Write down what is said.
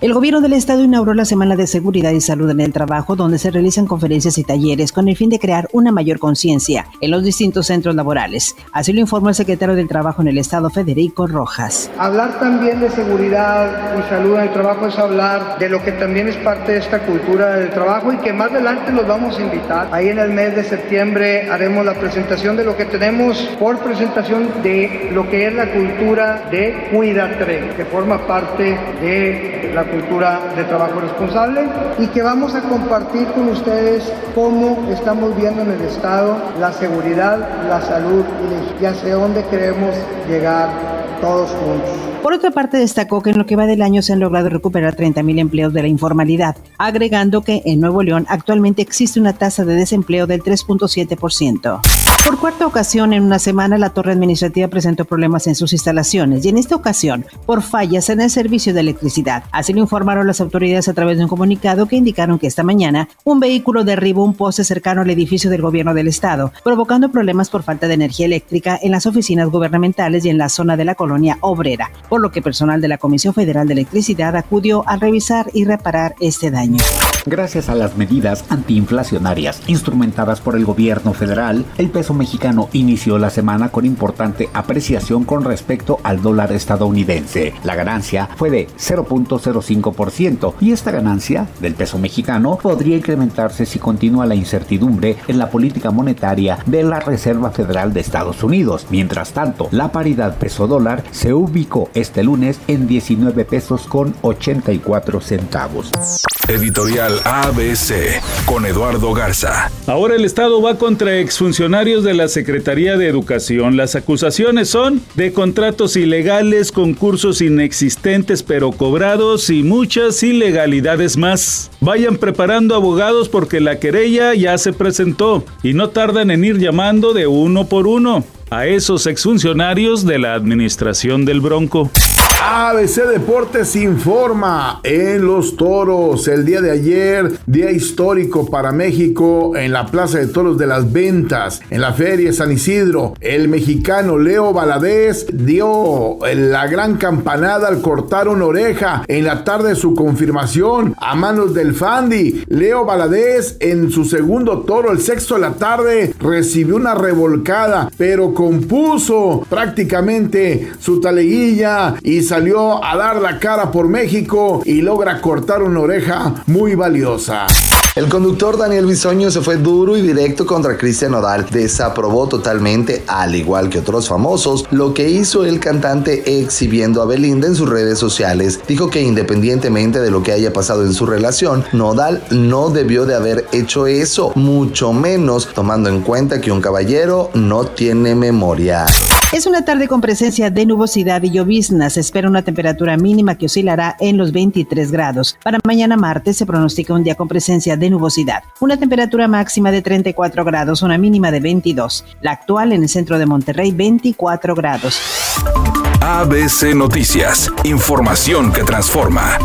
El gobierno del estado inauguró la Semana de Seguridad y Salud en el Trabajo, donde se realizan conferencias y talleres con el fin de crear una mayor conciencia en los distintos centros laborales. Así lo informó el secretario del Trabajo en el estado, Federico Rojas. Hablar también de seguridad y salud en el trabajo es hablar de lo que también es parte de esta cultura del trabajo y que más adelante los vamos a invitar. Ahí en el mes de septiembre haremos la presentación de lo que tenemos por presentación de lo que es la cultura de Cuídate, que forma parte de la cultura de trabajo responsable y que vamos a compartir con ustedes cómo estamos viendo en el Estado la seguridad, la salud y hacia dónde queremos llegar todos juntos. Por otra parte, destacó que en lo que va del año se han logrado recuperar 30.000 empleos de la informalidad, agregando que en Nuevo León actualmente existe una tasa de desempleo del 3.7%. Por cuarta ocasión en una semana, la torre administrativa presentó problemas en sus instalaciones y en esta ocasión por fallas en el servicio de electricidad. Así lo informaron las autoridades a través de un comunicado que indicaron que esta mañana un vehículo derribó un poste cercano al edificio del gobierno del estado, provocando problemas por falta de energía eléctrica en las oficinas gubernamentales y en la zona de la colonia obrera, por lo que personal de la Comisión Federal de Electricidad acudió a revisar y reparar este daño. Gracias a las medidas antiinflacionarias instrumentadas por el gobierno federal, el peso mexicano inició la semana con importante apreciación con respecto al dólar estadounidense. La ganancia fue de 0.05% y esta ganancia del peso mexicano podría incrementarse si continúa la incertidumbre en la política monetaria de la Reserva Federal de Estados Unidos. Mientras tanto, la paridad peso dólar se ubicó este lunes en 19 pesos con 84 centavos. Editorial ABC con Eduardo Garza. Ahora el Estado va contra exfuncionarios de la Secretaría de Educación. Las acusaciones son de contratos ilegales, concursos inexistentes pero cobrados y muchas ilegalidades más. Vayan preparando abogados porque la querella ya se presentó y no tardan en ir llamando de uno por uno a esos exfuncionarios de la administración del Bronco. ABC Deportes informa en Los Toros el día de ayer, día histórico para México en la Plaza de Toros de las Ventas, en la Feria San Isidro. El mexicano Leo Valadez dio la gran campanada al cortar una oreja en la tarde de su confirmación a manos del Fandi. Leo Valadez en su segundo toro, el sexto de la tarde, recibió una revolcada, pero compuso prácticamente su taleguilla y salió a dar la cara por México y logra cortar una oreja muy valiosa. El conductor Daniel Bisoño se fue duro y directo contra Cristian Nodal. Desaprobó totalmente, al igual que otros famosos, lo que hizo el cantante exhibiendo a Belinda en sus redes sociales. Dijo que independientemente de lo que haya pasado en su relación, Nodal no debió de haber hecho eso, mucho menos tomando en cuenta que un caballero no tiene memoria. Es una tarde con presencia de nubosidad y llovizna. Se espera una temperatura mínima que oscilará en los 23 grados. Para mañana martes se pronostica un día con presencia de nubosidad. Una temperatura máxima de 34 grados, una mínima de 22. La actual en el centro de Monterrey, 24 grados. ABC Noticias. Información que transforma.